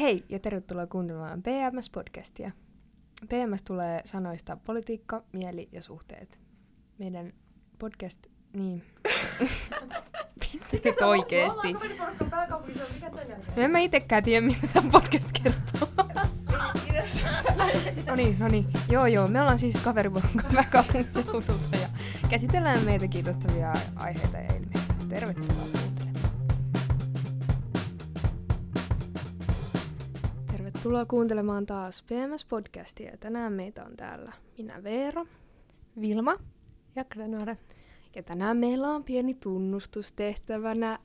Hei ja tervetuloa kuuntelemaan PMS-podcastia. PMS tulee sanoista politiikka, mieli ja suhteet. Meidän podcast, niin. Nyt oikeesti. No en mä itekään tiedä, mistä tämä podcast kertoo. no niin, no niin. Joo, joo. Me ollaan siis kaveriporukka pääkaupunkiseudulta ja käsitellään meitä kiinnostavia aiheita ja ilmiöitä. Tervetuloa Tervetuloa kuuntelemaan taas PMS-podcastia. Tänään meitä on täällä minä Veera, Vilma. Ja Grenore. ja tänään meillä on pieni tunnustus tehtävänä.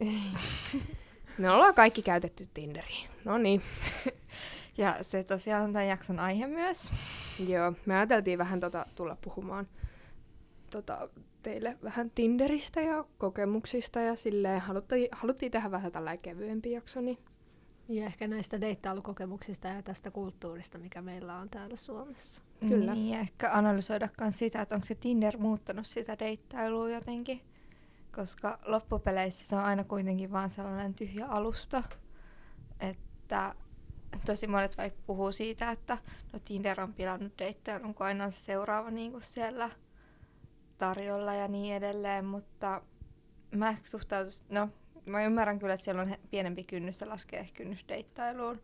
Me ollaan kaikki käytetty Tinderiin. No niin. Ja se tosiaan on tämän jakson aihe myös. Joo, me ajateltiin vähän tota, tulla puhumaan tota, teille vähän Tinderistä ja kokemuksista ja silleen haluttiin, haluttiin tehdä vähän tällainen kevyempi jakso, niin Ja ehkä näistä deittailukokemuksista ja tästä kulttuurista, mikä meillä on täällä Suomessa. Kyllä. Niin, ja ehkä analysoida myös sitä, että onko se Tinder muuttanut sitä deittailua jotenkin. Koska loppupeleissä se on aina kuitenkin vaan sellainen tyhjä alusta. Että tosi monet vaikka puhuu siitä, että no Tinder on pilannut deittailun, kun aina on se seuraava niin kuin siellä tarjolla ja niin edelleen. Mutta mä ehkä suhtautuisin, no mä ymmärrän kyllä, että siellä on pienempi kynnys, se laskee kynnys deittailuun.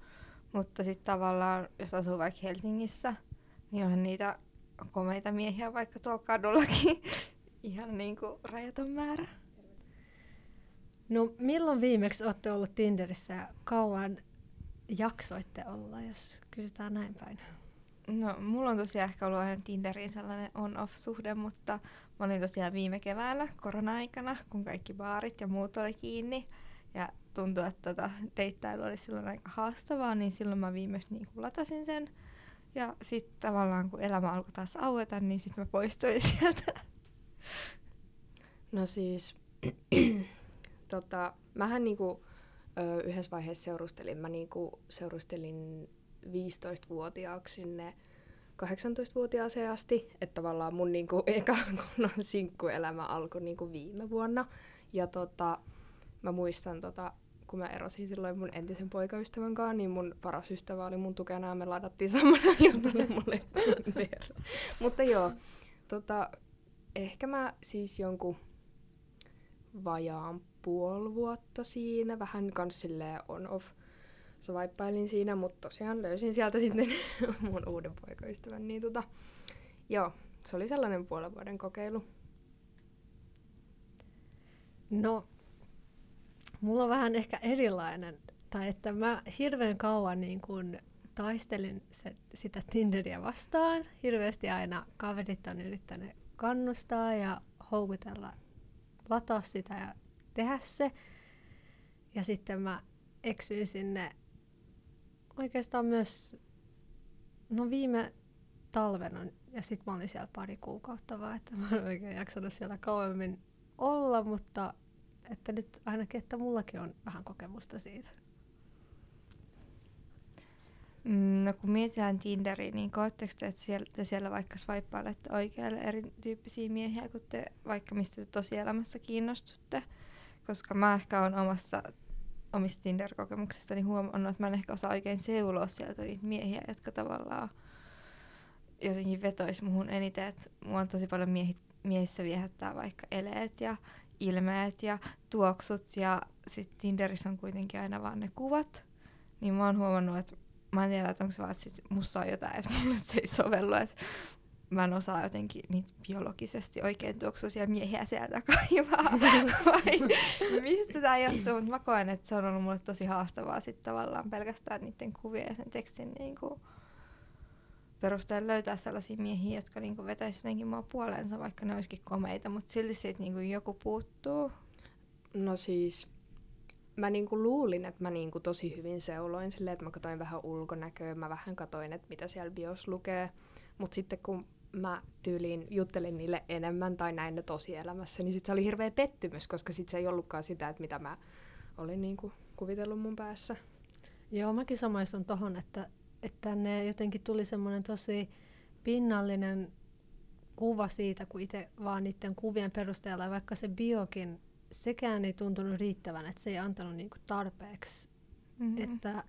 Mutta sitten tavallaan, jos asuu vaikka Helsingissä, niin onhan niitä komeita miehiä vaikka tuolla kadullakin ihan niin kuin rajaton määrä. No milloin viimeksi olette ollut Tinderissä ja kauan jaksoitte olla, jos kysytään näin päin? No, mulla on tosiaan ehkä ollut aina Tinderiin sellainen on-off-suhde, mutta mä olin tosiaan viime keväänä korona-aikana, kun kaikki baarit ja muut oli kiinni. Ja tuntui, että tota, deittailu oli silloin aika haastavaa, niin silloin mä viimeksi niin latasin sen. Ja sitten tavallaan kun elämä alkoi taas aueta, niin sitten mä poistuin sieltä. No siis, tota, mähän niinku, ö, yhdessä vaiheessa seurustelin, mä niinku seurustelin 15-vuotiaaksi sinne 18-vuotiaaseen asti, että tavallaan mun niinku eka kunnon sinkkuelämä alkoi niinku viime vuonna. Ja tota, mä muistan, tota, kun mä erosin silloin mun entisen poikaystävän kanssa, niin mun paras ystävä oli mun tukena ja me ladattiin samana iltana mulle Tinder. Mutta joo, tota, ehkä mä siis jonkun vajaan puoli vuotta siinä, vähän kans silleen on-off swipeailin siinä, mutta tosiaan löysin sieltä sitten mun uuden poikaystävän, niin tota, joo, se oli sellainen puolen vuoden kokeilu. No, mulla on vähän ehkä erilainen, tai että mä hirveän kauan niin kun taistelin se, sitä Tinderiä vastaan. Hirveästi aina kaverit on yrittänyt kannustaa ja houkutella lataa sitä ja tehdä se. Ja sitten mä eksyin sinne oikeastaan myös no viime talvena ja sitten mä olin siellä pari kuukautta vaan, että mä en oikein jaksanut siellä kauemmin olla, mutta että nyt ainakin, että mullakin on vähän kokemusta siitä. Mm, No kun mietitään Tinderiä, niin koetteko te, että siellä, te siellä vaikka swipeailette oikealle erityyppisiä miehiä, kun te vaikka mistä te tosielämässä kiinnostutte? Koska mä ehkä on omassa, omista Tinder-kokemuksistani huomannut, että mä en ehkä osaa oikein seuloa sieltä niitä miehiä, jotka tavallaan jotenkin vetois muhun eniten. Että mua on tosi paljon miehi, miehissä viehättää vaikka eleet ja ilmeet ja tuoksut ja sitten Tinderissä on kuitenkin aina vaan ne kuvat. Niin mä oon huomannut, että mä en tiedä, että onko se vaan, että sit musta on jotain, että mulle se ei sovellu, että mä en osaa jotenkin niitä biologisesti oikein tuoksuisia miehiä sieltä kaivaa, vai mistä tämä johtuu, mutta mä koen, että se on ollut mulle tosi haastavaa sit tavallaan pelkästään niiden kuvien ja sen tekstin niin kuin perusteella löytää sellaisia miehiä, jotka niin kuin vetäisi jotenkin mua puoleensa, vaikka ne olisikin komeita, mutta silti siitä niin kuin joku puuttuu. No siis, mä niinku luulin, että mä niinku tosi hyvin seuloin silleen, että mä katsoin vähän ulkonäköä, mä vähän katsoin, että mitä siellä bios lukee. Mutta sitten kun mä tyyliin juttelin niille enemmän tai näin ne tosielämässä, niin sit se oli hirveä pettymys, koska sit se ei ollutkaan sitä, että mitä mä olin niinku kuvitellut mun päässä. Joo, mäkin samaistun tohon, että, että ne jotenkin tuli semmoinen tosi pinnallinen kuva siitä, kun itse vaan niiden kuvien perusteella, vaikka se biokin, sekään ei tuntunut riittävän, että se ei antanut niinku tarpeeksi. Mm-hmm. Että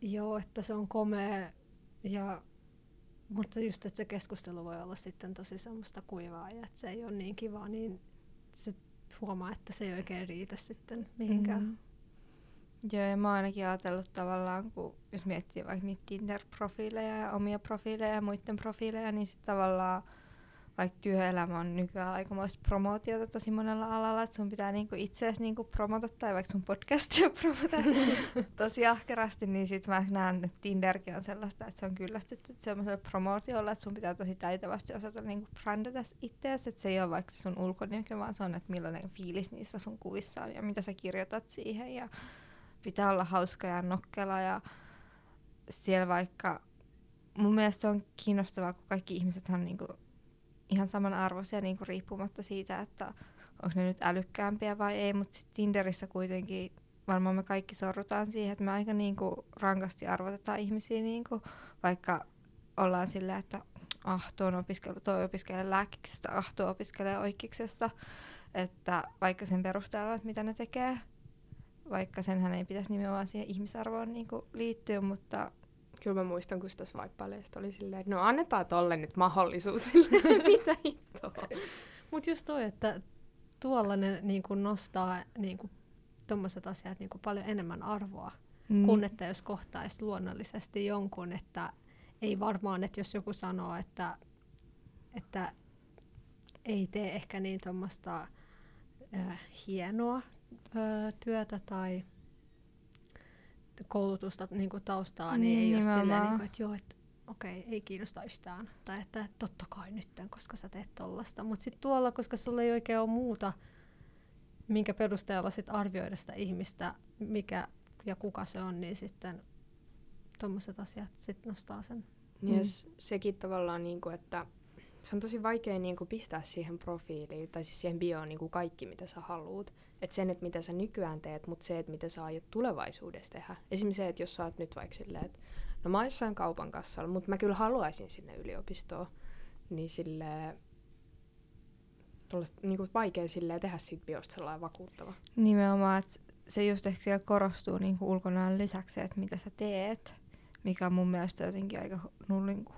joo, että se on komea, ja, mutta just, että se keskustelu voi olla sitten tosi semmoista kuivaa ja että se ei ole niin kiva, niin se huomaa, että se ei oikein riitä sitten mihinkään. Mm-hmm. Joo, ja mä oon ainakin ajatellut tavallaan, kun jos miettii vaikka niitä Tinder-profiileja ja omia profiileja ja muiden profiileja, niin sitten tavallaan vaikka työelämä on nykyään aikamoista promootiota tosi monella alalla, että sun pitää niinku itseäsi niinku promota tai vaikka sun podcastia promota tosi ahkerasti, niin sit mä näen, että Tinderkin on sellaista, että se on kyllästytty semmoiselle promootiolle, että sun pitää tosi taitavasti osata niinku brändätä itseäsi, että se ei ole vaikka se sun ulkonäkö, vaan se on, että millainen fiilis niissä sun kuvissa on ja mitä sä kirjoitat siihen ja pitää olla hauska ja nokkela ja siellä vaikka mun mielestä se on kiinnostavaa, kun kaikki ihmiset on niinku ihan samanarvoisia niinku riippumatta siitä, että onko ne nyt älykkäämpiä vai ei, mutta sitten Tinderissä kuitenkin varmaan me kaikki sorrutaan siihen, että me aika niinku rankasti arvotetaan ihmisiä, niinku, vaikka ollaan sillä, että ah, tuo opiskelu, toi opiskelee lääkiksessä, ah, tuo opiskelee oikeiksessa, että vaikka sen perusteella, että mitä ne tekee, vaikka senhän ei pitäisi nimenomaan siihen ihmisarvoon niinku liittyä, mutta Kyllä mä muistan, kun sitä swipeileista oli silleen, että no annetaan tolle nyt mahdollisuus. Mitä hittoa? Mutta just toi, että tuolla ne niin kuin nostaa niin kuin, tommoset asiat niin kuin paljon enemmän arvoa, mm. kuin että jos kohtaisi luonnollisesti jonkun, että ei varmaan, että jos joku sanoo, että, että ei tee ehkä niin tuommoista äh, hienoa äh, työtä tai koulutusta niin kuin taustaa, niin, niin ei nimenomaan. ole silleen, niin kuin, että joo, että okei, ei kiinnosta yhtään. Tai että totta kai nytten, koska sä teet tollasta. Mutta sitten tuolla, koska sulla ei oikein ole muuta, minkä perusteella sit arvioida sitä ihmistä, mikä ja kuka se on, niin sitten tuommoiset asiat sit nostaa sen. Niin mm. Yes, sekin tavallaan, niin kuin, että se on tosi vaikea niin kuin, pistää siihen profiiliin tai siis siihen bioon niin kuin kaikki, mitä sä haluat. Että sen, että mitä sä nykyään teet, mutta se, että mitä sä aiot tulevaisuudessa tehdä. Esimerkiksi se, että jos sä oot nyt vaikka silleen, että no mä oon jossain kaupan kassalla, mutta mä kyllä haluaisin sinne yliopistoon, niin sille niin kuin vaikea silleen tehdä siitä biosta sellainen vakuuttava. Nimenomaan, että se just ehkä siellä korostuu niin kuin ulkonaan lisäksi, että mitä sä teet, mikä on mun mielestä jotenkin aika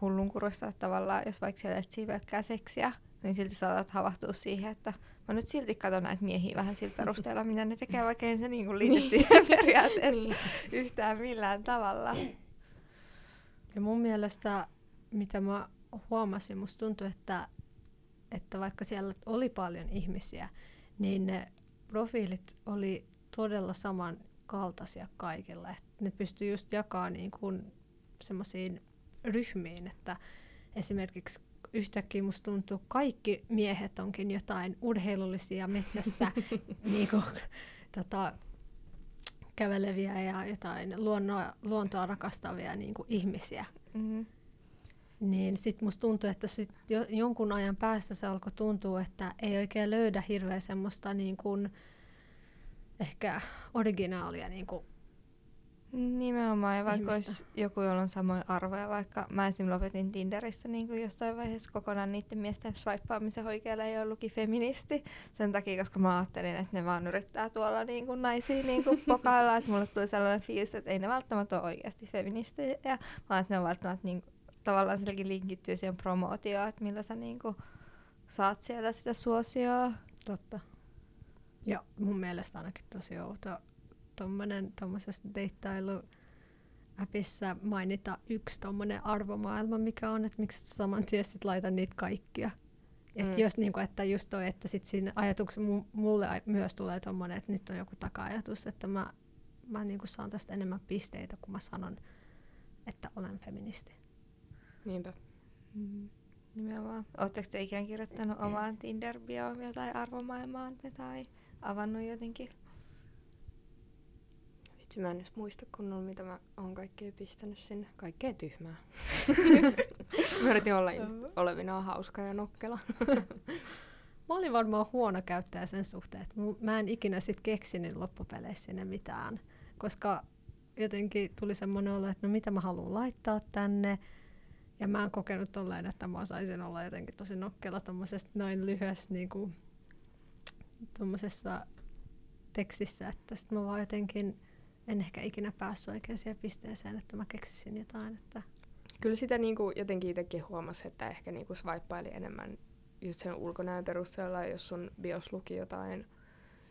hullunkuroista, että tavallaan jos vaikka siellä etsii pelkkää seksiä, niin silti saatat havahtua siihen, että mä nyt silti katson näitä miehiä vähän sillä perusteella, mitä ne tekee, vaikka ei se niin kuin liity niin. siihen periaatteessa niin. yhtään millään tavalla. Ja mun mielestä, mitä mä huomasin, musta tuntui, että, että vaikka siellä oli paljon ihmisiä, niin ne profiilit oli todella samankaltaisia kaikilla. Et ne pystyi just jakamaan niin kuin semmoisiin ryhmiin, että esimerkiksi yhtäkkiä musta tuntuu, kaikki miehet onkin jotain urheilullisia metsässä niinku, tota, käveleviä ja jotain luonnoa, luontoa rakastavia niinku, ihmisiä. Mm-hmm. Niin sit musta tuntuu, että sit jo, jonkun ajan päästä se alkoi tuntua, että ei oikein löydä hirveä semmoista niin kuin, ehkä originaalia niin kuin, Nimenomaan, ja vaikka ihmistä. olisi joku, jolla on samoja arvoja, vaikka mä esim. lopetin Tinderissä niin kuin jossain vaiheessa kokonaan niiden miesten swipeaamisen oikealla ei ollutkin feministi, sen takia, koska mä ajattelin, että ne vaan yrittää tuolla niin kuin naisia niin kuin pokailla, että mulle tuli sellainen fiilis, että ei ne välttämättä ole oikeasti feministejä, vaan että ne on välttämättä niin kuin, tavallaan silläkin linkittyy siihen promootioon, että millä sä niin kuin, saat sieltä sitä suosioa. Totta. Ja mun mielestä ainakin tosi outo tuommoinen tuommoisessa deittailu appissa mainita yksi tuommoinen arvomaailma, mikä on, että miksi saman tien sit laita niitä kaikkia. Et mm. jos, niin kuin, että just toi, että sit siinä ajatuksessa mulle myös tulee tuommoinen, että nyt on joku taka-ajatus, että mä, mä niin kuin saan tästä enemmän pisteitä, kun mä sanon, että olen feministi. Niinpä. Mm. Nimenomaan. Oletteko te ikään kirjoittanut omaan Tinder-bioon jotain arvomaailmaan tai avannut jotenkin Vitsi, mä en edes muista kunnolla, mitä mä oon kaikkea pistänyt sinne. Kaikkea tyhmää. mä yritin olla just olevinaan hauska ja nokkela. mä olin varmaan huono käyttäjä sen suhteen, että mä en ikinä sit keksinyt loppupeleissä sinne mitään. Koska jotenkin tuli semmoinen olo, että no mitä mä haluan laittaa tänne. Ja mä oon kokenut tolleen, että mä osaisin olla jotenkin tosi nokkela tommosesta noin lyhyessä niin kuin, tekstissä, että sitten mä vaan jotenkin en ehkä ikinä päässyt oikein siihen pisteeseen, että mä keksisin jotain. Että... Kyllä sitä niinku jotenkin itsekin huomasi, että ehkä niinku swipeaili enemmän just sen ulkonäön perusteella, jos sun bios luki jotain,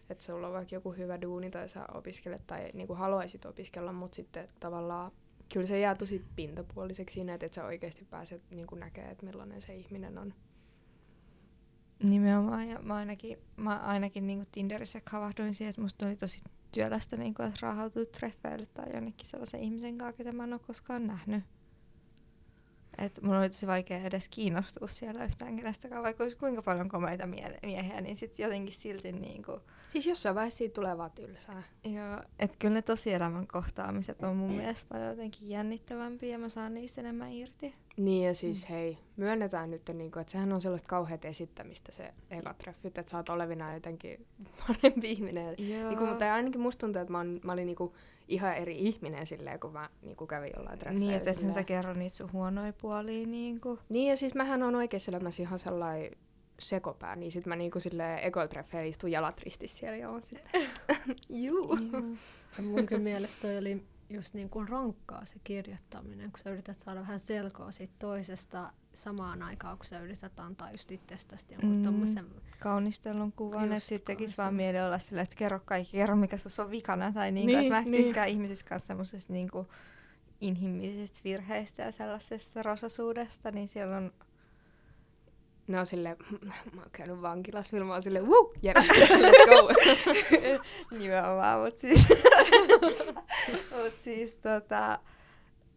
että sulla on vaikka joku hyvä duuni tai sä opiskelet tai niinku haluaisit opiskella, mutta sitten tavallaan kyllä se jää tosi pintapuoliseksi siinä, että et sä oikeasti pääset niinku näkemään, että millainen se ihminen on. Nimenomaan, ja mä ainakin, mä ainakin niin Tinderissä havahduin siihen, että musta oli tosi työlästä, niin kuin, että raahautuu treffeille tai jonnekin sellaisen ihmisen kanssa, ketä mä en ole koskaan nähnyt. Et mun oli tosi vaikea edes kiinnostua siellä yhtään kenestäkään, vaikka olisi kuinka paljon komeita mie- miehiä, niin sitten jotenkin silti niinku... Siis jossain vaiheessa siitä tulee vaan tylsää. Joo, että kyllä ne tosielämän kohtaamiset on mun mielestä paljon jotenkin jännittävämpiä ja mä saan niistä enemmän irti. Niin ja siis mm. hei, myönnetään nyt, niinku, että sehän on sellaista kauheat esittämistä se eka treffit, että sä oot olevina jotenkin parempi ihminen. Joo. Niinku, mutta ainakin musta tuntuu, että mä, on, mä olin niinku ihan eri ihminen silleen, kun mä niinku kävin jollain treffeillä. Niin, että silleen. sä kerro niitä sun huonoja puolia niinku. Niin ja siis mähän on oikeassa elämässä ihan sellainen sekopää, niin sit mä niinku silleen ekoiltreffeillä istun jalat ristissä siellä ja on silleen, juu. Ja mun kyllä mielestä toi oli just niin kuin rankkaa se kirjoittaminen, kun sä yrität saada vähän selkoa siitä toisesta samaan aikaan, kun sä yrität antaa just itsestäsi jonkun mm. tommosen... Kaunistelun kuvan, että sitten tekisi vaan mieli olla silleen, että kerro kaikki, kerro mikä sus on vikana. Tai Niin, niin, että mä niin. tykkään ihmisistä kanssa semmoisesta niinku inhimillisistä virheistä ja sellaisesta rosasuudesta, niin siellä on Ne on silleen, mä oon käynyt vankilassa, millä mä oon silleen, woo, jep, let's go. Nimenomaan, mutta siis, mut siis tota,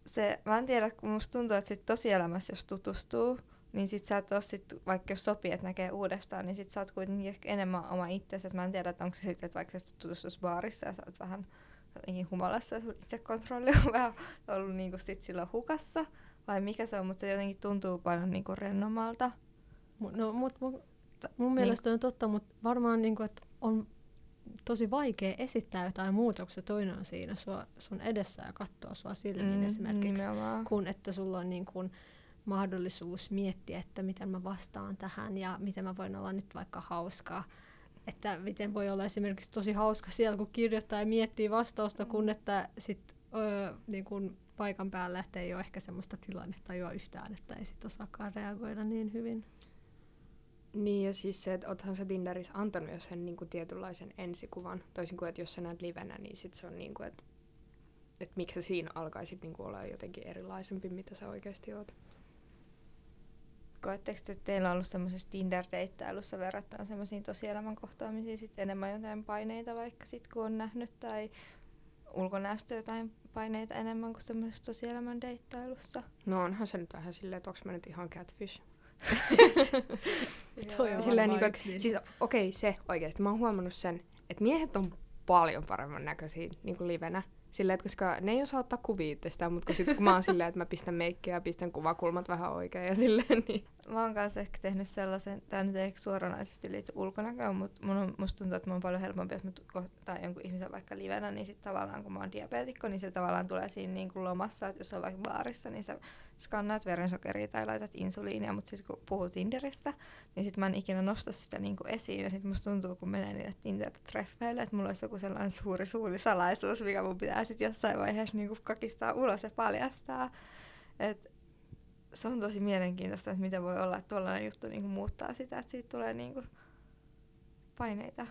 se, mä en tiedä, kun musta tuntuu, että sit tosielämässä, jos tutustuu, niin sit sä et oo sit, vaikka jos sopii, että näkee uudestaan, niin sit sä oot kuitenkin ehkä enemmän oma itsesi. Et mä en tiedä, että onko se sitten, että vaikka sä tutustus baarissa ja sä oot vähän jotenkin humalassa ja sun itsekontrolli on vähän ollut niinku sit silloin hukassa, vai mikä se on, mutta se jotenkin tuntuu paljon niinku rennommalta. No, mut mun, mun mielestä on totta, mutta varmaan niin kuin, että on tosi vaikea esittää jotain muuta, kun se toinen on siinä sua, sun edessä ja katsoo sua silmiin mm, esimerkiksi, nimenomaan. kun että sulla on niin kuin mahdollisuus miettiä, että miten mä vastaan tähän ja miten mä voin olla nyt vaikka hauskaa. Että miten voi olla esimerkiksi tosi hauska siellä, kun kirjoittaa ja miettii vastausta, kun että sit, öö, niin kun paikan päällä, että ei ole ehkä semmoista tilannetta jo yhtään, että ei sit osaakaan reagoida niin hyvin. Niin ja siis se, että oothan sä Tinderissä antanut jo sen niinku tietynlaisen ensikuvan. Toisin kuin, että jos sä näet livenä, niin sit se on niinku, että et miksi sä siinä alkaisit niinku olla jotenkin erilaisempi, mitä sä oikeasti oot. Koetteko te, että teillä on ollut semmoisessa Tinder-deittailussa verrattuna semmoisiin tosielämän kohtaamisiin sit enemmän jotain paineita vaikka sit kun on nähnyt tai ulkonäöstä jotain paineita enemmän kuin semmoisessa tosielämän deittailussa? No onhan se nyt vähän silleen, että onks mä nyt ihan catfish. Toi on Silleen niinku, yksi niistä. siis okei, okay, se oikeesti. Mä oon huomannut sen, että miehet on paljon paremman näköisiä niinku livenä. Silleen, että koska ne ei osaa ottaa kuvia itsestään, mutta kun, sit, kun mä oon silleen, että mä pistän meikkiä ja pistän kuvakulmat vähän oikein ja silleen, niin Mä oon kanssa ehkä tehnyt sellaisen, tämä nyt ei ehkä suoranaisesti liity ulkonäköön, mutta mun on, musta tuntuu, että mun on paljon helpompi, jos mä kohtaan jonkun ihmisen vaikka livenä, niin sitten tavallaan kun mä oon diabeetikko, niin se tavallaan tulee siinä niin kuin lomassa, että jos on vaikka baarissa, niin sä skannaat verensokeria tai laitat insuliinia, mutta sitten kun puhuu Tinderissä, niin sitten mä en ikinä nosta sitä niin kuin esiin, ja sitten musta tuntuu, kun menee niille Tinder-treffeille, että mulla olisi joku sellainen suuri, suuri salaisuus, mikä mun pitää sitten jossain vaiheessa niin kuin kakistaa ulos ja paljastaa. Et se on tosi mielenkiintoista, että miten voi olla, että tuollainen juttu niin kuin muuttaa sitä, että siitä tulee niin kuin paineita,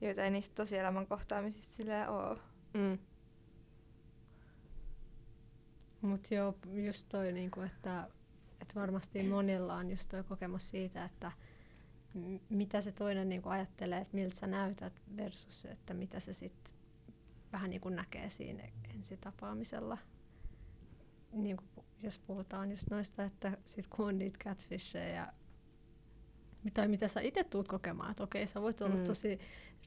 joita ei niistä tosielämän kohtaamisista silleen ole. mm. Mutta joo, just toi, niinku, että, että varmasti monilla on just toi kokemus siitä, että mitä se toinen niinku ajattelee, että miltä sä näytät versus että mitä se sitten vähän niinku näkee siinä ensitapaamisella. Niinku, jos puhutaan just noista, että sit kun on niitä catfishejä ja tai mitä sä itse tuut kokemaan, että okei, sä voit olla Mm. tosi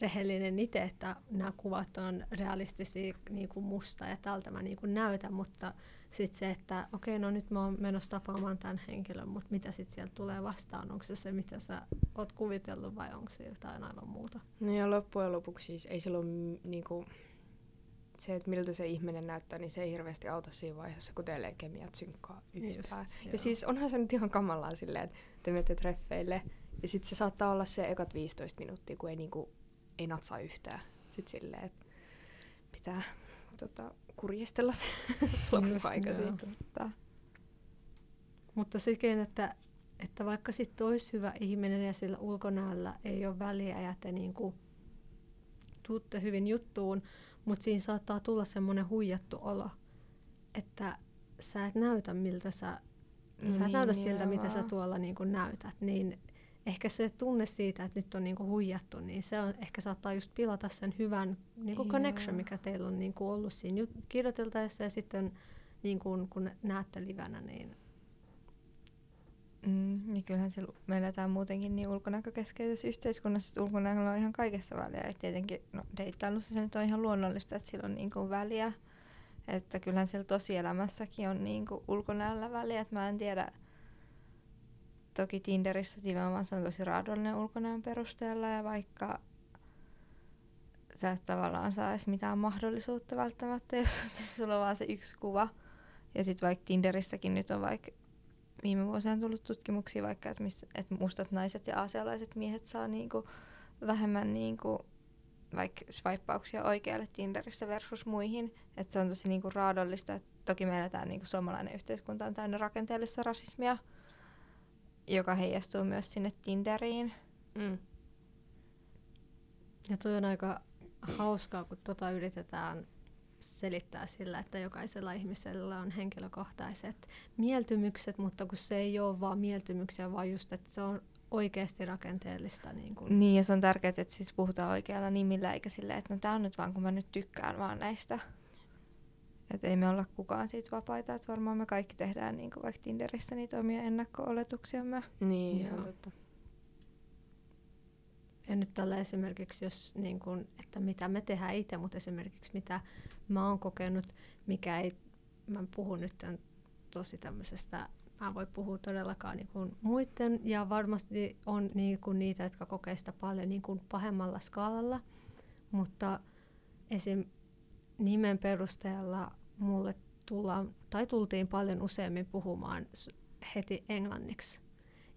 rehellinen itse, että nämä kuvat on realistisia niin kuin musta ja tältä mä niin kuin näytän, mutta sitten se, että okei, no nyt mä oon menossa tapaamaan tämän henkilön, mutta mitä sitten sieltä tulee vastaan? Onko se se, mitä sä oot kuvitellut vai onko se jotain aivan muuta? No ja loppujen lopuksi siis ei silloin mm, niinku, se, että miltä se ihminen näyttää, niin se ei hirveästi auta siinä vaiheessa, kun teille ei kemiat synkkaa yhtään. just, joo. ja siis onhan se nyt ihan kamalaa silleen, että te menette treffeille, ja sitten se saattaa olla se ekat 15 minuuttia, kun ei, niinku, ei natsaa yhtään. sit silleen, että pitää tota, kurjistella se loppuaikasi. Totta. Mutta sekin, että, että vaikka sitten olisi hyvä ihminen ja sillä ulkonäöllä ei ole väliä ja te niinku tuutte hyvin juttuun, mutta siinä saattaa tulla semmoinen huijattu olo, että sä et näytä miltä sä, sä et Niin, näytä siltä, mitä sä tuolla niinku näytät, niin ehkä se tunne siitä, että nyt on niinku huijattu, niin se on, ehkä saattaa just pilata sen hyvän niinku connection, Joo. mikä teillä on niinku ollut siinä kirjoiteltaessa ja sitten niinku, kun näette livenä, niin Mm, niin kyllähän se, me eletään muutenkin niin ulkonäkökeskeisessä yhteiskunnassa, että ulkonäköllä on ihan kaikessa väliä. Et tietenkin no, deittailussa se nyt on ihan luonnollista, että sillä on niinku väliä. Että kyllähän siellä tosielämässäkin on niinku ulkonäöllä väliä. Et mä en tiedä, toki Tinderissä nimenomaan se on tosi raadollinen ulkonäön perusteella ja vaikka sä et tavallaan saa edes mitään mahdollisuutta välttämättä, jos sulla on vaan se yksi kuva. Ja sitten vaikka Tinderissäkin nyt on vaikka viime vuosina on tullut tutkimuksia vaikka, että, miss, että mustat naiset ja aasialaiset miehet saa niinku vähemmän niinku vaikka swipeauksia oikealle Tinderissä versus muihin. Että se on tosi niinku raadollista. Et toki me eletään niinku suomalainen yhteiskunta on täynnä rakenteellista rasismia, joka heijastuu myös sinne Tinderiin. Mm. Ja toi on aika hauskaa, kun tota yritetään selittää sillä, että jokaisella ihmisellä on henkilökohtaiset mieltymykset, mutta kun se ei ole vaan mieltymyksiä, vaan just, että se on oikeasti rakenteellista. Niin kun, Niin, ja se on tärkeää, että siis puhutaan oikealla nimillä, eikä silleen, että no tää on nyt vaan, kun mä nyt tykkään vaan näistä. Että ei me olla kukaan siitä vapaita, että varmaan me kaikki tehdään niin kuin vaikka Tinderissä niitä omia ennakko-oletuksiamme. Niin, Joo. ihan totta. Ja nyt tällä esimerkiksi, jos, niin kun, että mitä me tehdään itse, mutta esimerkiksi mitä mä oon kokenut, mikä ei, mä puhun nyt tämän tosi tämmöisestä, mä voi puhua todellakaan niin kuin muiden, ja varmasti on niin kuin niitä, jotka kokee sitä paljon niin kuin pahemmalla skaalalla, mutta esim. nimen perusteella mulle tullaan, tai tultiin paljon useammin puhumaan heti englanniksi.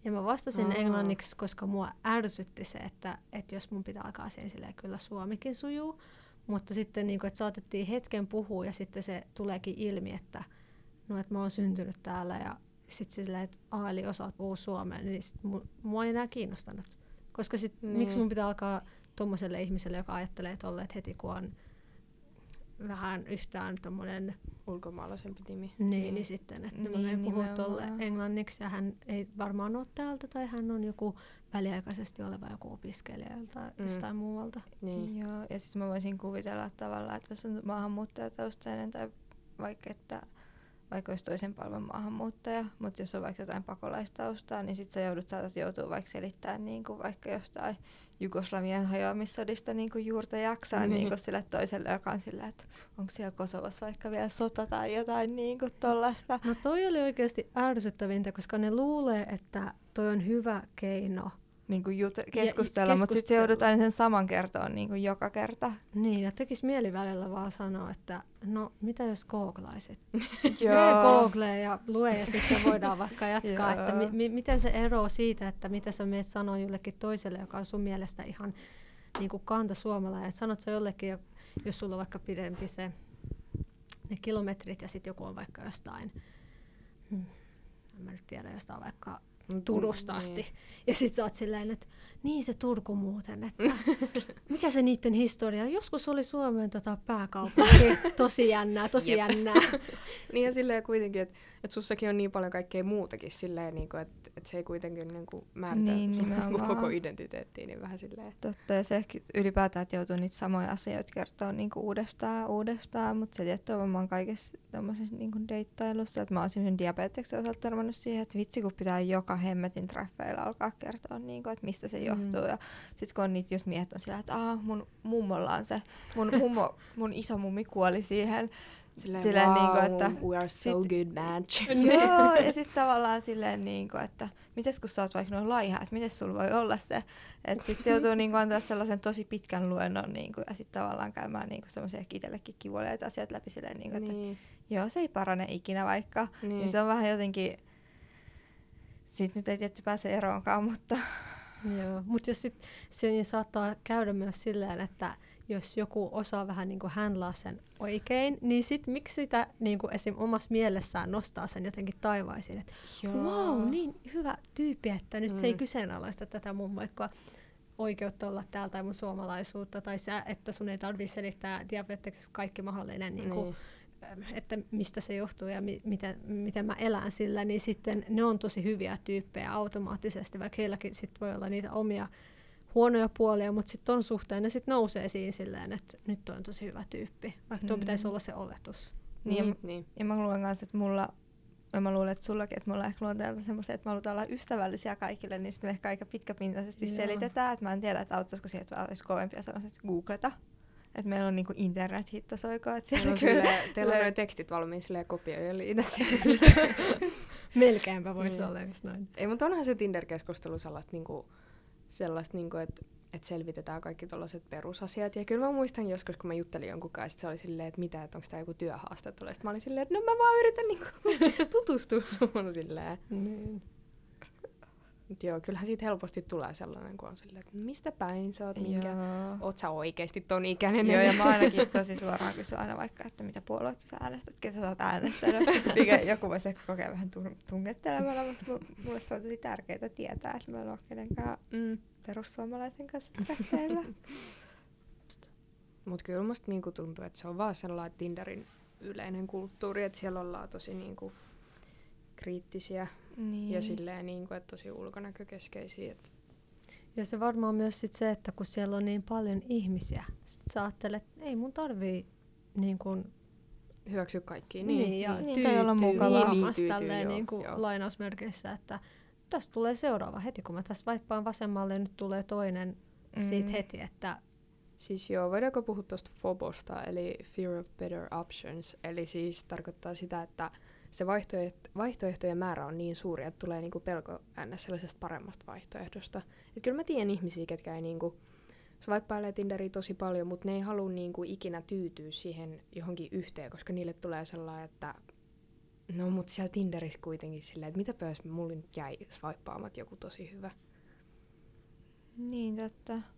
Ja mä vastasin Aa. englanniksi, koska mua ärsytti se, että, että jos mun pitää alkaa siihen silleen, kyllä suomikin sujuu. Mutta sitten niin kuin, että saatettiin hetken puhua ja sitten se tuleekin ilmi, että no, että mä oon syntynyt täällä ja sitten silleen, että A, eli osaat puhua suomea, niin sit mu- mua ei enää kiinnostanut. Koska sit, Niin. miksi mun pitää alkaa tuommoiselle ihmiselle, joka ajattelee tolleen, että heti kun on vähän yhtään tommonen Ulkomaalaisempi nimi. niin, niin sitten, että niin, Niin, puhua tolle nimenomaan. englanniksi ja hän ei varmaan ole täältä tai hän on joku väliaikaisesti oleva joku opiskelija tai Mm. jostain muualta. Niin. Joo, ja sitten mä voisin kuvitella tavallaan, että jos on maahanmuuttajataustainen tai vaikka, että vaikka olisi toisen palvelun maahanmuuttaja, mutta jos on vaikka jotain pakolaistaustaa, niin sitten sä joudut saatat joutua vaikka selittämään niin kuin vaikka jostain Jugoslavian hajoamissodista niin kuin juurta jaksaa Niin. niin. Niin kuin sille toiselle, joka on sillä, että onko siellä Kosovossa vaikka vielä sota tai jotain niin kuin tollaista. No toi oli oikeasti ärsyttävintä, koska ne luulee, että toi on hyvä keino. Niin kuin jut- keskustella, mutta sitten joudut aina sen saman kertoa niin kuin joka kerta. Niin, ja tekisi mieli välillä vaan sanoa, että no mitä jos googlaisit? Joo. Mene Googleen ja lue ja sitten voidaan vaikka jatkaa, että mi- mi- miten se ero siitä, että mitä sä meet sanoa jollekin toiselle, joka on sun mielestä ihan niin kuin kanta suomalainen. Että sanot sä jollekin, jo- jos sulla on vaikka pidempi se ne kilometrit ja sitten joku on vaikka jostain, hmm, en mä nyt tiedä, jostain vaikka Turusta Niin. asti. Ja sit sä oot silleen, että niin se Turku muuten, että mikä se niiden historia on? Joskus oli Suomen tota, pääkaupunki. Tosi jännää, tosi Jep. jännää. Niin ja silleen kuitenkin, että et sussakin on niin paljon kaikkea muutakin silleen, niinku, että et se ei kuitenkin niinku määritä Niin, koko identiteettiä, niin vähän silleen. Totta, ja se ehkä ylipäätään, että joutuu niitä samoja asioita kertoa niinku uudestaan ja uudestaan, mutta se tietty varmaan kaikessa tämmöisessä niinku deittailussa, että mä oon semmoisen diabeteksen osalta törmännyt siihen, että vitsi kun pitää joka hemmetin treffeillä alkaa kertoa, niinku, että mistä se Mm. johtuu, ja sit kun on niitä just miehet on sillä, että Aa, mun mummolla on se, mun, mummo, mun iso mummi kuoli siihen, Silleen, Silleen wow, niinku, että we are so sit- good match. Joo, ja sitten tavallaan silleen, niinku, että mites kun sä oot vaikka noin laiha, että miten sulla voi olla se. Että sitten joutuu niinku antaa sellaisen tosi pitkän luennon niinku, ja sitten tavallaan käymään niinku semmoisia ehkä itsellekin kivuliaita asioita läpi silleen, niinku, että niin, joo, se ei parane ikinä vaikka. Niin. niin. niin se on vähän jotenkin, siitä nyt ei tietty pääse eroonkaan, mutta Joo, mutta jos sit, se niin saattaa käydä myös silleen, että jos joku osaa vähän niin kuin sen oikein, niin sit miksi sitä niin kuin esim. omassa mielessään nostaa sen jotenkin taivaisiin, että wow, niin hyvä tyyppi, että nyt mm. se ei mm. kyseenalaista tätä mun vaikka oikeutta olla täällä tai mun suomalaisuutta, tai se, että sun ei tarvitse selittää diabeteksesta kaikki mahdollinen, niin kuin, niin. että mistä se johtuu ja mi- miten, miten mä elän sillä, niin sitten ne on tosi hyviä tyyppejä automaattisesti, vaikka heilläkin sit voi olla niitä omia huonoja puolia, mutta sitten ton suhteen ne sitten nousee esiin silleen, että nyt on tosi hyvä tyyppi, vaikka tuo mm. pitäisi olla se oletus. Niin, niin, niin. ja mä luulen kanssa, että mulla, ja mä luulen, että sullakin, että mulla on ehkä luonteelta semmoisia, että me halutaan olla ystävällisiä kaikille, niin sitten me ehkä aika pitkäpintaisesti Joo. selitetään, että mä en tiedä, että auttaisiko siihen, että olisi kovempia sanoa, että googleta. Että meillä on niinku internet hittosoiko. Että siellä no, kyllä, teillä on tekstit valmiin ja kopioi ja liitä Melkeinpä voisi niin. olla just noin. Ei, mutta onhan se Tinder-keskustelu sellaista niinku, sellaista, niin kuin, että että selvitetään kaikki tällaiset perusasiat. Ja kyllä mä muistan joskus, kun mä juttelin jonkun kanssa, se oli silleen, että mitä, että onko tämä joku työhaastattelu. Sitten mä olin silleen, että no mä vaan yritän niinku tutustua sun silleen. Niin. Mut joo, kyllähän siitä helposti tulee sellainen, kun on silleen, että mistä päin sä oot, minkä, oot sä oikeesti ton ikäinen. Joo, ja mä ainakin tosi suoraan kysyn aina vaikka, että mitä puolueetta sä äänestät, ketä sä oot äänestänyt. Mikä joku voisi ehkä kokea vähän tungettelemalla, mutta mulle se on tosi tärkeää tietää, että mä en ole kenenkään mm. perussuomalaisen kanssa träkkeillä. Mutta kyllä musta niinku tuntuu, että se on vaan sellainen Tinderin yleinen kulttuuri, että siellä ollaan tosi niinku kriittisiä niin. ja silleen, niin kuin, että tosi ulkonäkökeskeisiä. Että ja se varmaan myös sit se, että kun siellä on niin paljon ihmisiä, sit sä ajattelet, että ei mun tarvii niin kun, hyväksyä kaikki. Niin, niin ja niin, tyytyy olla mukavaa niin, tyytyy, tälleen, niin kuin lainausmerkeissä, että tästä tulee seuraava heti, kun mä tässä vaippaan vasemmalle, nyt tulee toinen mm. siitä heti, että Siis joo, voidaanko puhua tuosta FOBOsta, eli Fear of Better Options, eli siis tarkoittaa sitä, että se vaihtoehto, vaihtoehtojen määrä on niin suuri, että tulee niinku pelko ns. sellaisesta paremmasta vaihtoehdosta. Et kyllä mä tiedän ihmisiä, ketkä ei niinku, swipeilee Tinderiä tosi paljon, mutta ne ei halua niinku ikinä tyytyä siihen johonkin yhteen, koska niille tulee sellainen, että no mutta siellä Tinderissä kuitenkin silleen, että mitä jos mulle nyt jäi swipaamat joku tosi hyvä. Niin totta.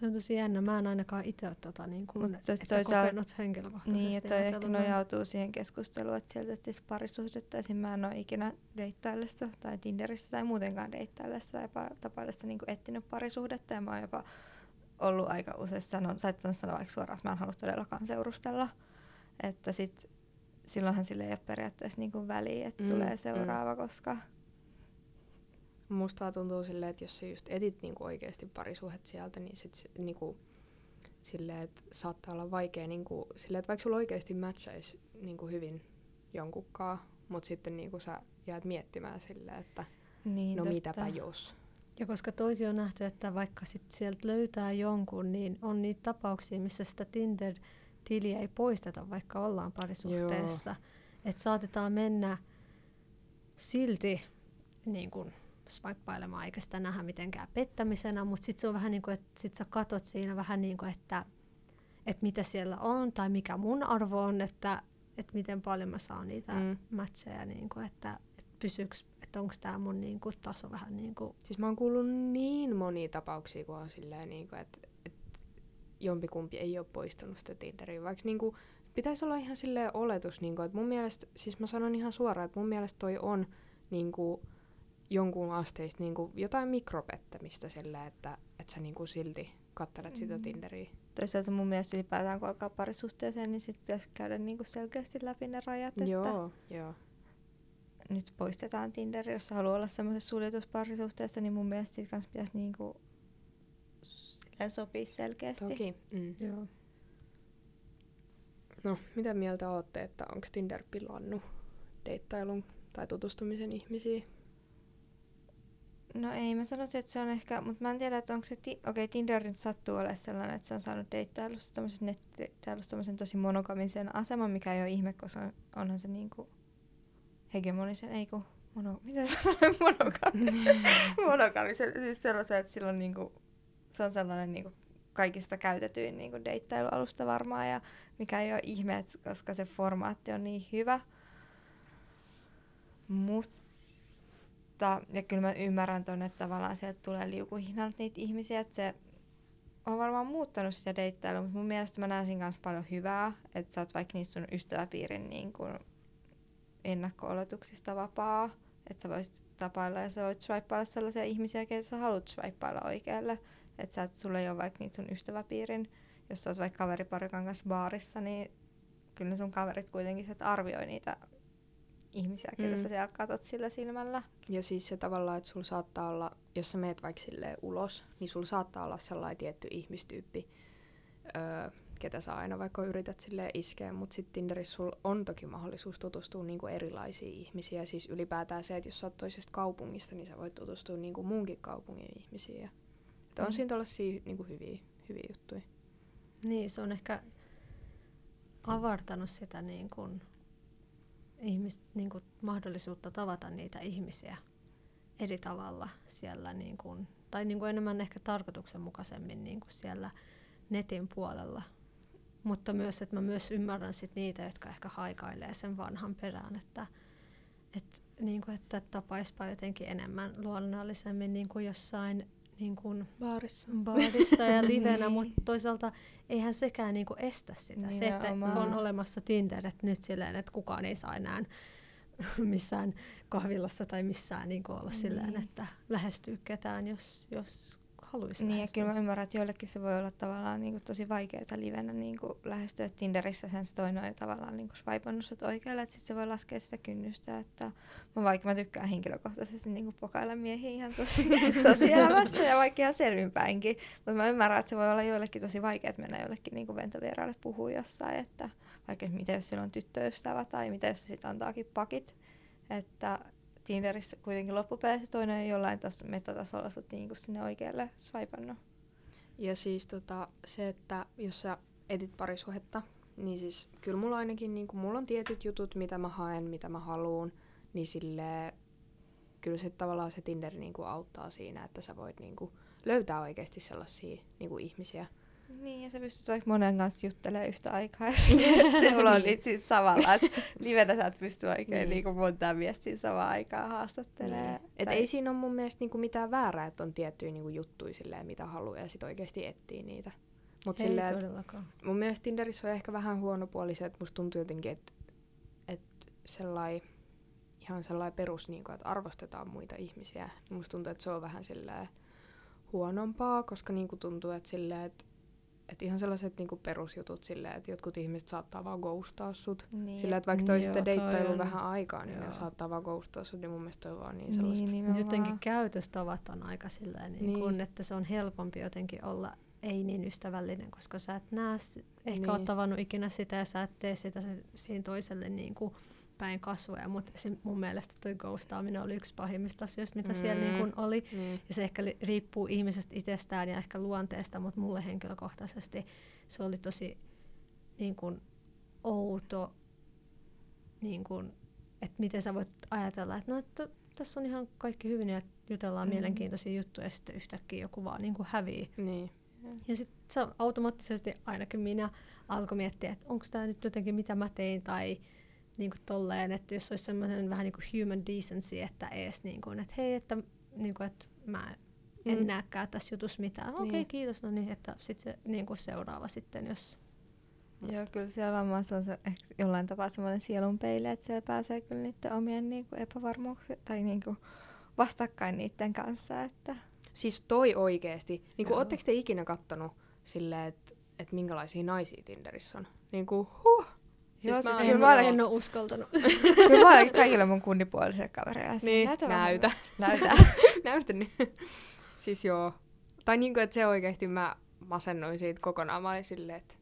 Tämä on tosi jännä. Mä en ainakaan itse ole tota, niin kuin, että toisaalta, kokenut henkilökohtaisesti. Niin, että toi ehkä nojautuu siihen keskusteluun, että sieltä etsisi parisuhdetta. Esim. mä en ole ikinä deittaillessa tai Tinderissä tai muutenkaan deittaillessa tai tapaillessa niin etsinyt parisuhdetta. Ja mä oon jopa ollut aika usein sanon, saattanut sanoa vaikka suoraan, että mä en halua todellakaan seurustella. Että sit, silloinhan sille ei ole periaatteessa niin kuin väliä, että mm, tulee mm. seuraava, mm. koska Musta tuntuu silleen, että jos sä just etit niinku oikeasti parisuhet sieltä, niin sit niinku, silleen, että saattaa olla vaikea, niinku, silleen, että vaikka sulla oikeasti matchaisi niinku hyvin jonkunkaan, mutta sitten niinku sä jäät miettimään silleen, että niin, no totta. mitäpä jos. Ja koska toikin on nähty, että vaikka sit sieltä löytää jonkun, niin on niitä tapauksia, missä sitä Tinder-tiliä ei poisteta, vaikka ollaan parisuhteessa. Että saatetaan mennä silti niin kun, swippailemaan eikä sitä nähdä mitenkään pettämisenä, mutta sitten se on vähän niin kuin, että sit sä katot siinä vähän niin kuin, että, että mitä siellä on tai mikä mun arvo on, että, että miten paljon mä saan niitä mm. matcheja, niin kuin, että, että pysyykö että onko tämä mun niin kuin, taso vähän niin kuin... Siis mä oon kuullut niin monia tapauksia, kun on silleen, niin kuin, että, että jompikumpi ei ole poistanut sitä Tinderiä, vaikka niin kuin, pitäisi olla ihan silleen oletus, niin kuin, että mun mielestä, siis mä sanon ihan suoraan, että mun mielestä toi on niin kuin, jonkun asteista niin kuin jotain mikropettämistä sillä, että, että sä niin kuin silti katselet mm. sitä Tinderiä. Toisaalta mun mielestä ylipäätään kun alkaa parisuhteeseen, niin sit pitäisi käydä niin kuin selkeästi läpi ne rajat, että joo, joo. nyt poistetaan Tinder, jos haluaa olla semmoisessa suljetussa parisuhteessa, niin mun mielestä siitä kanssa pitäisi niin kuin sopia selkeästi. Toki. Mm. Joo. No, mitä mieltä olette, että onko Tinder pilannut deittailun tai tutustumisen ihmisiin? No ei, mä sanoisin, että se on ehkä, mutta mä en tiedä, että onko se, ti- okei okay, Tinder nyt sattuu olemaan sellainen, että se on saanut deittailusta tämmöisen nettideittailusta tämmöisen tosi monogamisen aseman, mikä ei ole ihme, koska on, onhan se niinku hegemonisen, ei kun, mono, mitä monogamisen, monogamisen, siis sellaisen, että silloin niinku, se on sellainen niinku kaikista käytetyin niinku deittailualusta varmaan, ja mikä ei ole ihme, koska se formaatti on niin hyvä. Mutta mutta, ja kyllä mä ymmärrän ton, että tavallaan sieltä tulee liukuhihnalta niitä ihmisiä, että se on varmaan muuttanut sitä deittailua, mutta mun mielestä mä näen siinä kanssa paljon hyvää, että sä oot vaikka niistä sun ystäväpiirin niin kuin ennakko-oletuksista vapaa, että sä voisit tapailla ja sä voit swipeailla sellaisia ihmisiä, keitä sä haluat swipeailla oikealle. Että sä, et, sulla ei ole vaikka niitä sun ystäväpiirin, jos sä oot vaikka kaveriparikan kanssa baarissa, niin kyllä sun kaverit kuitenkin sit arvioi niitä ihmisiä, ketä Mm. sä siellä katot sillä silmällä. Ja siis se tavallaan, että sulla saattaa olla, jos sä meet vaikka silleen ulos, niin sulla saattaa olla sellainen tietty ihmistyyppi, öö, ketä sä aina vaikka yrität silleen iskeä, mutta sitten Tinderissä sulla on toki mahdollisuus tutustua niinku erilaisiin ihmisiin. Ja siis ylipäätään se, että jos sä oot toisesta kaupungista, niin sä voit tutustua niinku muunkin kaupungin ihmisiin. Ja, että on Mm. siinä tällaisia niinku hyviä, hyviä juttuja. Niin, se on ehkä avartanut sitä niin kuin, ihmis, niin kuin mahdollisuutta tavata niitä ihmisiä eri tavalla siellä, niin kuin, tai niin kuin enemmän ehkä tarkoituksenmukaisemmin niin kuin siellä netin puolella. Mutta myös, että mä myös ymmärrän sit niitä, jotka ehkä haikailee sen vanhan perään, että, et, niin kuin, että tapaispa jotenkin enemmän luonnollisemmin niin kuin jossain niin kuin Baarissa. baarissa ja livenä, Niin. mutta toisaalta eihän sekään niinku estä sitä. Se, että Nimenomaan. on olemassa Tinder, että nyt silleen, että kukaan ei saa enää missään kahvilassa tai missään niinku olla niin. silleen, Niin. että lähestyy ketään, jos, jos haluaisi Niin ja lähestyä. kyllä mä ymmärrän, että joillekin se voi olla tavallaan niin kuin tosi vaikeaa livenä niin kuin lähestyä Tinderissä. Sen se toinen on jo tavallaan niin kuin swipannut sut oikealle, että sitten se voi laskea sitä kynnystä. Että mä vaikka mä tykkään henkilökohtaisesti niin kuin pokailla miehiä ihan tosi, tosi elämässä ja vaikka ihan selvinpäinkin. Mutta mä ymmärrän, että se voi olla joillekin tosi vaikea mennä jollekin niin kuin ventovieraalle puhua jossain, että vaikka mitä jos sillä on tyttöystävä tai mitä jos se sitten antaakin pakit. Että Tinderissä kuitenkin loppupeleissä toinen jollain taas metatasolla sut niinku sinne oikealle swipannut. Ja siis tota, se, että jos sä etit parisuhetta, niin siis kyllä mulla ainakin, niin kun mulla on tietyt jutut, mitä mä haen, mitä mä haluun, niin sille kyllä se tavallaan se Tinder niin kuin auttaa siinä, että sä voit niin löytää oikeasti sellaisia niin ihmisiä. Niin, ja sä pystyt vaikka monen kanssa juttelemaan yhtä aikaa. Sulla on Niin. niitä siitä samalla, että livenä sä et pysty oikein Niin. niin. niin montaa viestiä samaan aikaan haastattelemaan. Niin. Et ei siinä ole mun mielestä niinku mitään väärää, että on tiettyjä niinku juttuja silleen, mitä haluaa ja sit oikeasti etsii niitä. Mut ei silleen, todellakaan. mun mielestä Tinderissä on ehkä vähän huono puoli se, että musta tuntuu jotenkin, että et sellai, ihan sellainen perus, niinku, että arvostetaan muita ihmisiä. Musta tuntuu, että se on vähän silleen huonompaa, koska niinku tuntuu, että silleen, että et ihan sellaiset niinku perusjutut silleen, että jotkut ihmiset saattaa vaan ghostaa sut. Niin. Sillä, että vaikka Joo, toisitte toi deittailu on- vähän aikaa, niin ne joo. saattaa vaan ghostaa sut, niin mun mielestä toi on vaan niin sellaista. niin. Jotenkin käytöstavat on aika silleen, niin Niin. Kun, että se on helpompi jotenkin olla ei niin ystävällinen, koska sä et näe, ehkä Niin. niin. oot tavannut ikinä sitä ja sä et tee sitä se, siinä toiselle niin kuin päin kasvoja, mutta se mun mielestä toi ghostaaminen oli yksi pahimmista asioista, mitä mm. siellä Mm. niin kuin oli. Niin. Ja se ehkä li- riippuu ihmisestä itsestään ja ehkä luonteesta, mutta mulle henkilökohtaisesti se oli tosi niin kuin, outo, niin kuin, että miten sä voit ajatella, että no, että tässä on ihan kaikki hyvin ja jutellaan Mm. mm. mielenkiintoisia juttuja ja sitten yhtäkkiä joku vaan niin kuin hävii. Niin. Ja sitten se automaattisesti ainakin minä alkoi miettiä, että onko tämä nyt jotenkin mitä mä tein tai niin kuin tolleen, että jos olisi semmoinen vähän niin kuin human decency, että ees niin kuin, että hei, että, niin kuin, että mä en Mm. mm. näekään tässä jutussa mitään. Okei, okay, Niin. kiitos. No niin, että sitten se niin kuin seuraava sitten, jos... Joo, kyllä siellä varmaan se on se, ehkä jollain tapaa semmoinen sielun peili, että siellä pääsee kyllä niiden omien niin kuin epävarmuuksien tai niin kuin vastakkain niiden kanssa. Että Siis toi oikeesti. Niin ootteko te ikinä kattonut silleen, että et minkälaisia naisia Tinderissä on? Niin kuin, huh. Joo, siis oon- kyllä en, mä ainakin- en ole uskaltanut. kyllä mä ainakin kaikille mun kunnipuolisille kavereille. Niin, näytä. näytä. Näytä. Näytä niin. siis joo. Tai niinku, että se oikeesti mä masennoin siitä kokonaan. Mä olin silleen, että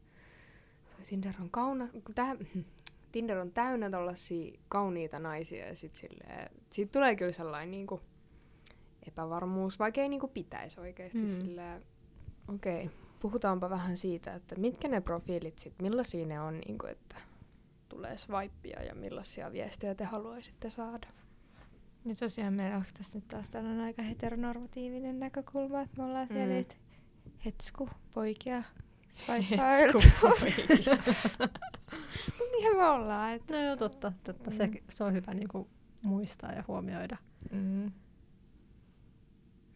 Tinder on kauna... Tää, Tinder on täynnä tollasia kauniita naisia ja sit silleen, siitä tulee kyllä sellainen niinku epävarmuus, vaikka ei niinku pitäisi oikeesti mm. Mm. silleen. Okei, okay. puhutaanpa vähän siitä, että mitkä ne profiilit sit, millaisia ne on, niinku, että tulee swipea ja millaisia viestejä te haluaisitte saada. Ja tosiaan meillä on tässä nyt taas tällainen aika heteronormatiivinen näkökulma, että me ollaan siellä Mm. niitä hetsku poikia swipeailtu. Niinhän me ollaan. Että. No joo, totta. totta. Mm. Se, se on hyvä niin kuin, muistaa ja huomioida. Mm.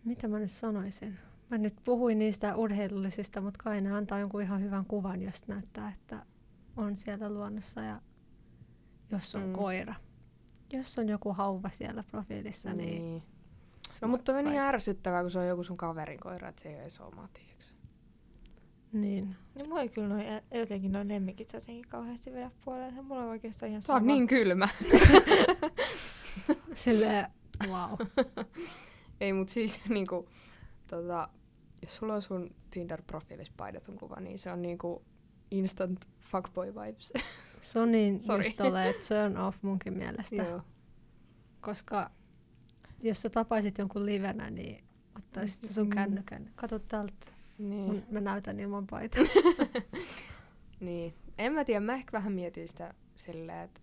Mitä mä nyt sanoisin? mä nyt puhuin niistä urheilullisista, mutta kai ne antaa jonkun ihan hyvän kuvan, jos näyttää, että on siellä luonnossa ja jos on Mm. koira. Jos on joku hauva siellä profiilissa, niin... Niin. No mutta on niin ärsyttävää, kun se on joku sun kaverin koira, että se ei ole edes oma, tiiäks? Niin. No mulla ei kyllä noin, jotenkin noin lemmikit jotenkin kauheasti vedä puoleen. Mulla on oikeastaan ihan Tää on niin kylmä. Silleen, wow. ei, mut siis niinku, tota, jos sulla on sun Tinder-profiilissa paidaton kuva, niin se on niinku instant fuckboy vibes. Se on niin Sorry. just tolleen turn off munkin mielestä. Joo. Koska jos sä tapaisit jonkun livenä, niin ottaisit sä sun Mm. kännykän. Kato täältä, Niin. mä näytän ilman paitaa. niin. En mä tiedä, mä ehkä vähän mietin sitä silleen, että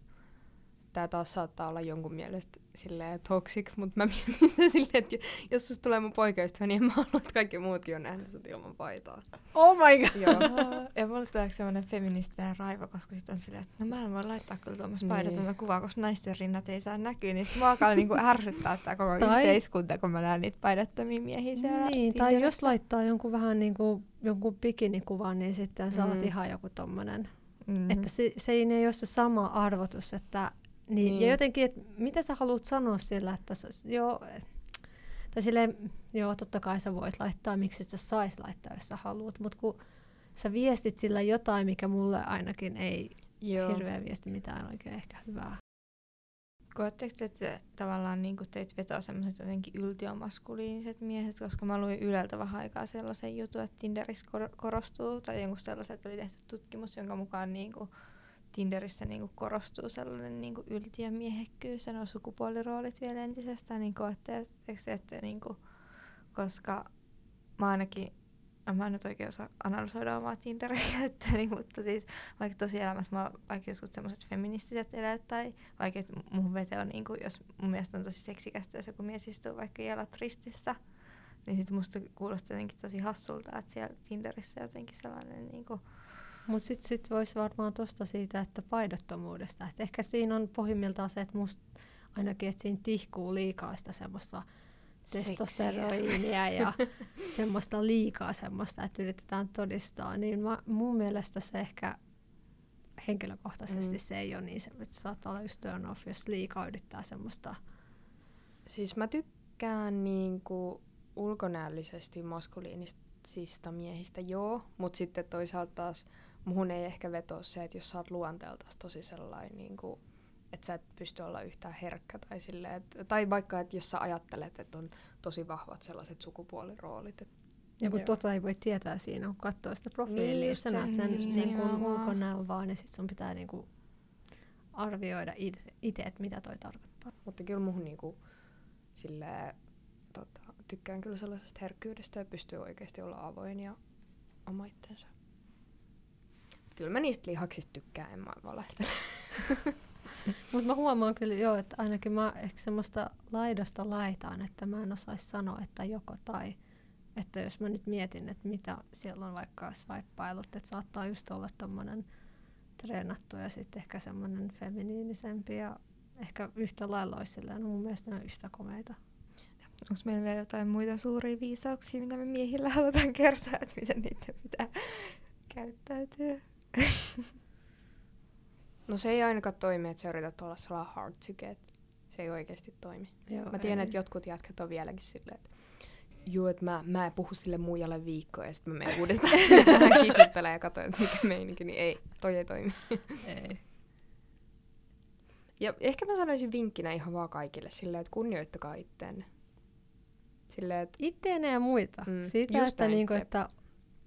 tää taas saattaa olla jonkun mielestä silleen toxic, mutta mä mietin sitä silleen, että jos susta tulee mun poikaystävä, niin en mä halua, että kaikki muutkin on nähnyt sut ilman paitaa. oh my god! Joo. Ja mulle tulee semmoinen feministinen raivo, koska sit on silleen, että no mä en voi laittaa kyllä tuommoista Niin. paidatonta kuvaa, koska naisten rinnat ei saa näkyä, niin sit mua alkaa niinku ärsyttää tää koko Tai- yhteiskunta, kun mä näen niitä paidattomia miehiä siellä Niin, tai jos laittaa jonkun vähän niin kuin, jonkun bikinikuvan, niin sitten saat Mm. ihan joku tommonen. Mm. Että se, se ei ne ole se sama arvotus, että niin, Niin. ja jotenkin, että mitä sä haluat sanoa sillä, että joo, tai silleen, joo, totta kai sä voit laittaa, miksi sä sais laittaa, jos sä haluat, mutta kun sä viestit sillä jotain, mikä mulle ainakin ei Joo. hirveä viesti mitään oikein ehkä hyvää. Koetteko te, että tavallaan niin teitä vetoo semmoiset jotenkin yltiomaskuliiniset miehet, koska mä luin Yleltä vähän aikaa sellaisen jutun, että Tinderissä kor- korostuu, tai jonkun sellaisen, että oli tehty tutkimus, jonka mukaan niin kuin Tinderissä niin kuin korostuu sellainen niin kuin yltiömiehekkyys ja nuo sukupuoliroolit vielä entisestään, niin koetteko te, että niin kuin, koska mä ainakin no mä en nyt oikein osaa analysoida omaa Tinderin käyttäni, mutta siis vaikka tosielämässä mä vaikka joskus semmoiset feministiset eleet tai vaikka mun vete on niinku, jos mun mielestä on tosi seksikästä, jos joku mies istuu vaikka jalat ristissä, niin sit musta kuulostaa jotenkin tosi hassulta, että siellä Tinderissä jotenkin sellainen niinku, Mutta sitten sit voisi varmaan tuosta siitä, että paidottomuudesta. Et ehkä siinä on pohjimmiltaan se, että musta ainakin, että siinä tihkuu liikaa sitä semmoista testosteroinia ja semmoista liikaa semmoista, että yritetään todistaa. Niin mä, mun mielestä se ehkä henkilökohtaisesti Mm. mm. se ei ole niin, se, että saattaa olla just turn off, jos liikaa yrittää semmoista. Siis mä tykkään niinku ulkonäöllisesti maskuliinisista miehistä, joo, mutta sitten toisaalta taas muhun ei ehkä vetoa se, että jos sä oot luonteeltaan tosi sellainen, niinku, että sä et pysty olla yhtään herkkä tai silleen, et, tai vaikka, että jos sä ajattelet, että on tosi vahvat sellaiset sukupuoliroolit, et, Ja kun Joo. tota ei voi tietää siinä, kun katsoo sitä profiilia, Niin, niin just sä näet sen niin, niin kuin ulkonäön vaan, ja sit sun pitää niin kuin arvioida itse, että mitä toi tarkoittaa. mutta kyllä muhun niinku, silleen, tota, tykkään kyllä sellaisesta herkkyydestä ja pystyy oikeasti olla avoin ja oma itsensä. Kyllä mä niistä lihaksista tykkään, en mä valehtele. Mutta mä huomaan kyllä jo, että ainakin mä ehkä semmoista laidasta laitaan, että mä en osaisi sanoa, että joko tai. Että jos mä nyt mietin, että mitä siellä on vaikka swippailut, että saattaa just olla tommonen treenattu ja sitten ehkä semmoinen feminiinisempi ja ehkä yhtä lailla olisi silleen, no mun mielestä ne on yhtä komeita. onko meillä vielä jotain muita suuria viisauksia, mitä me miehillä halutaan kertoa, että miten niitä pitää käyttäytyä? No se ei ainakaan toimi, että sä yrität olla sellainen hard to get. Se ei oikeasti toimi. Joo, Mä tiedän, että jotkut jätkät on vieläkin silleen, että juu, että mä, mä en puhu sille muijalle viikkoa ja sitten mä menen uudestaan vähän kisuttelemaan ja katsoin, että mikä meininki, niin ei, toi ei toimi. ei. Ja ehkä mä sanoisin vinkkinä ihan vaan kaikille silleen, että kunnioittakaa itteenne. Silleen, että Itteene ja muita. Mm, Siitä, just että, näin, niinku, että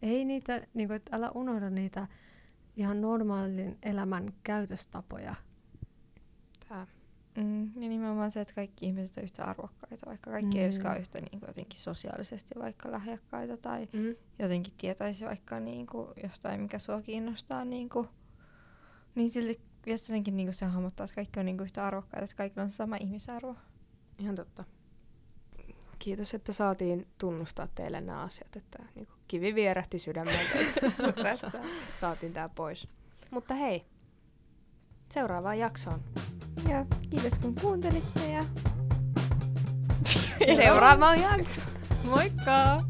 ei niitä, niinku, että älä unohda niitä ihan normaalin elämän käytöstapoja. tää. Mm, ja nimenomaan se, että kaikki ihmiset on yhtä arvokkaita, vaikka kaikki mm. ei olisikaan yhtä niin kuin, jotenkin sosiaalisesti vaikka lahjakkaita tai Mm. jotenkin tietäisi vaikka niin kuin, jostain, mikä sua kiinnostaa, niin, kuin, niin silti jotenkin niin kuin se hahmottaa, että kaikki on niin kuin, yhtä arvokkaita, että kaikilla on sama ihmisarvo. Ihan totta. Kiitos, että saatiin tunnustaa teille nämä asiat, että niin kivi vierähti sydämeltä, että sa- saatiin tää pois. Mutta hei, seuraavaan jaksoon. Ja kiitos kun kuuntelitte ja Seuraavaan jaksoon! Moikka!